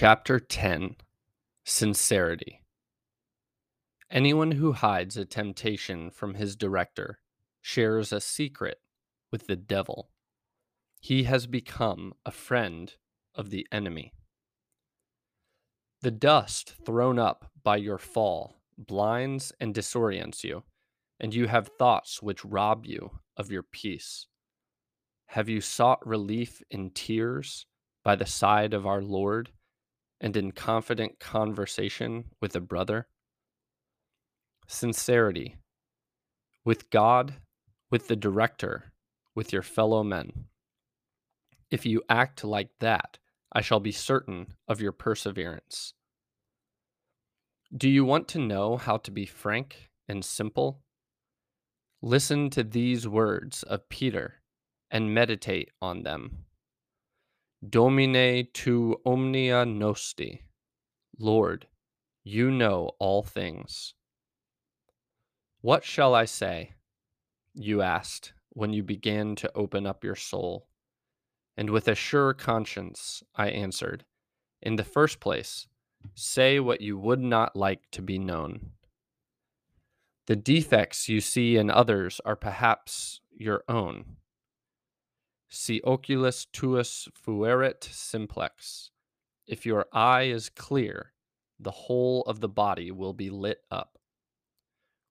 Chapter 10 Sincerity Anyone who hides a temptation from his director shares a secret with the devil. He has become a friend of the enemy. The dust thrown up by your fall blinds and disorients you, and you have thoughts which rob you of your peace. Have you sought relief in tears by the side of our Lord and in confident conversation with a brother? Sincerity with God, with the director, with your fellow men. If you act like that, I shall be certain of your perseverance. Do you want to know how to be frank and simple? Listen to these words of Peter and meditate on them. Domine tu omnia nosti. Lord, you know all things. What shall I say? You asked when you began to open up your soul. And with a sure conscience, I answered, In the first place, say what you would not like to be known. The defects you see in others are perhaps your own. Si oculus tuus fuerit simplex. If your eye is clear, the whole of the body will be lit up.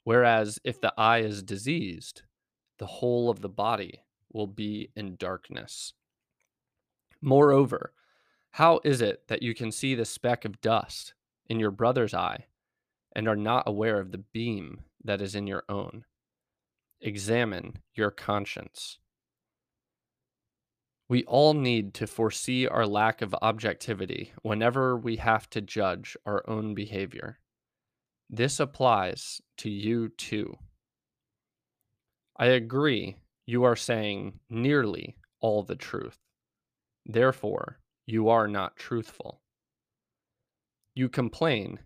Whereas if the eye is diseased, the whole of the body will be in darkness. Moreover, how is it that you can see the speck of dust in your brother's eye and are not aware of the beam that is in your own? Examine your conscience. We all need to foresee our lack of objectivity whenever we have to judge our own behavior. This applies to you too. I agree you are saying nearly all the truth. Therefore, you are not truthful. You complain,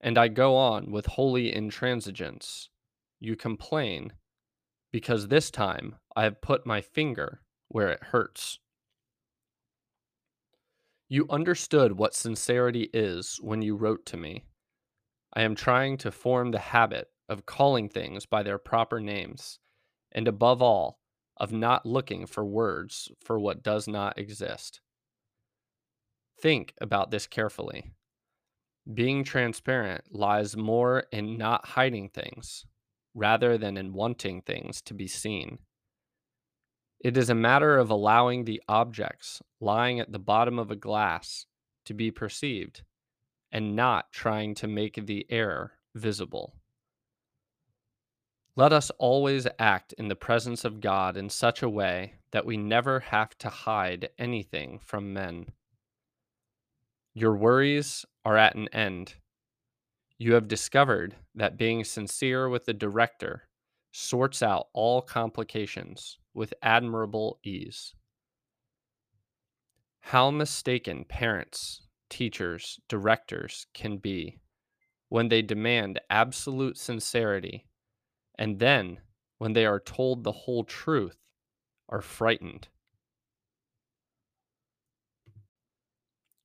and I go on with holy intransigence. You complain because this time I have put my finger where it hurts. You understood what sincerity is when you wrote to me. I am trying to form the habit of calling things by their proper names, and above all, of not looking for words for what does not exist. Think about this carefully. Being transparent lies more in not hiding things rather than in wanting things to be seen. It is a matter of allowing the objects lying at the bottom of a glass to be perceived and not trying to make the air visible. Let us always act in the presence of God in such a way that we never have to hide anything from men. Your worries are at an end. You have discovered that being sincere with the director sorts out all complications with admirable ease. How mistaken parents teachers, directors can be when they demand absolute sincerity and then, when they are told the whole truth, are frightened.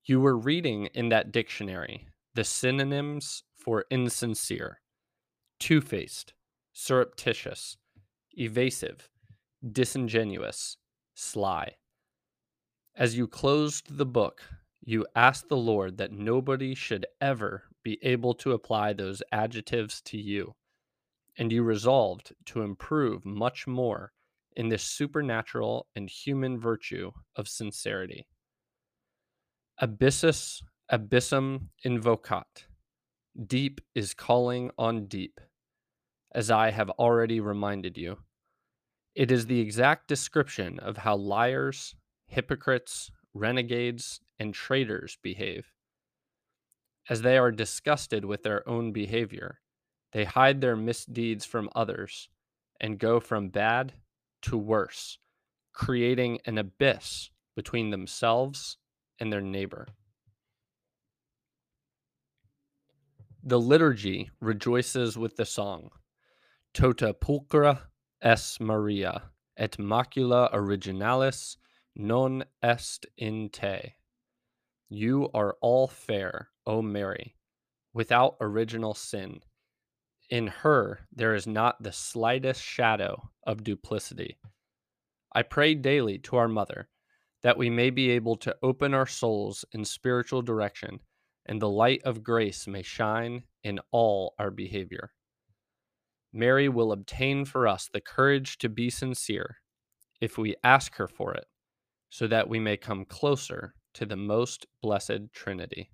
You were reading in that dictionary the synonyms for insincere, two faced, surreptitious, evasive, disingenuous, sly. As you closed the book, you asked the Lord that nobody should ever be able to apply those adjectives to you, and you resolved to improve much more in this supernatural and human virtue of sincerity. Abyssus abyssum invocat. Deep is calling on deep, as I have already reminded you. It is the exact description of how liars, hypocrites, renegades, and traitors behave. As they are disgusted with their own behavior, they hide their misdeeds from others and go from bad to worse, creating an abyss between themselves and their neighbor. The liturgy rejoices with the song Tota pulchra es Maria, et macula originalis non est in te. You are all fair, O Mary, without original sin. In her there is not the slightest shadow of duplicity. I pray daily to our Mother that we may be able to open our souls in spiritual direction and the light of grace may shine in all our behavior. Mary will obtain for us the courage to be sincere if we ask her for it, so that we may come closer to the most blessed Trinity.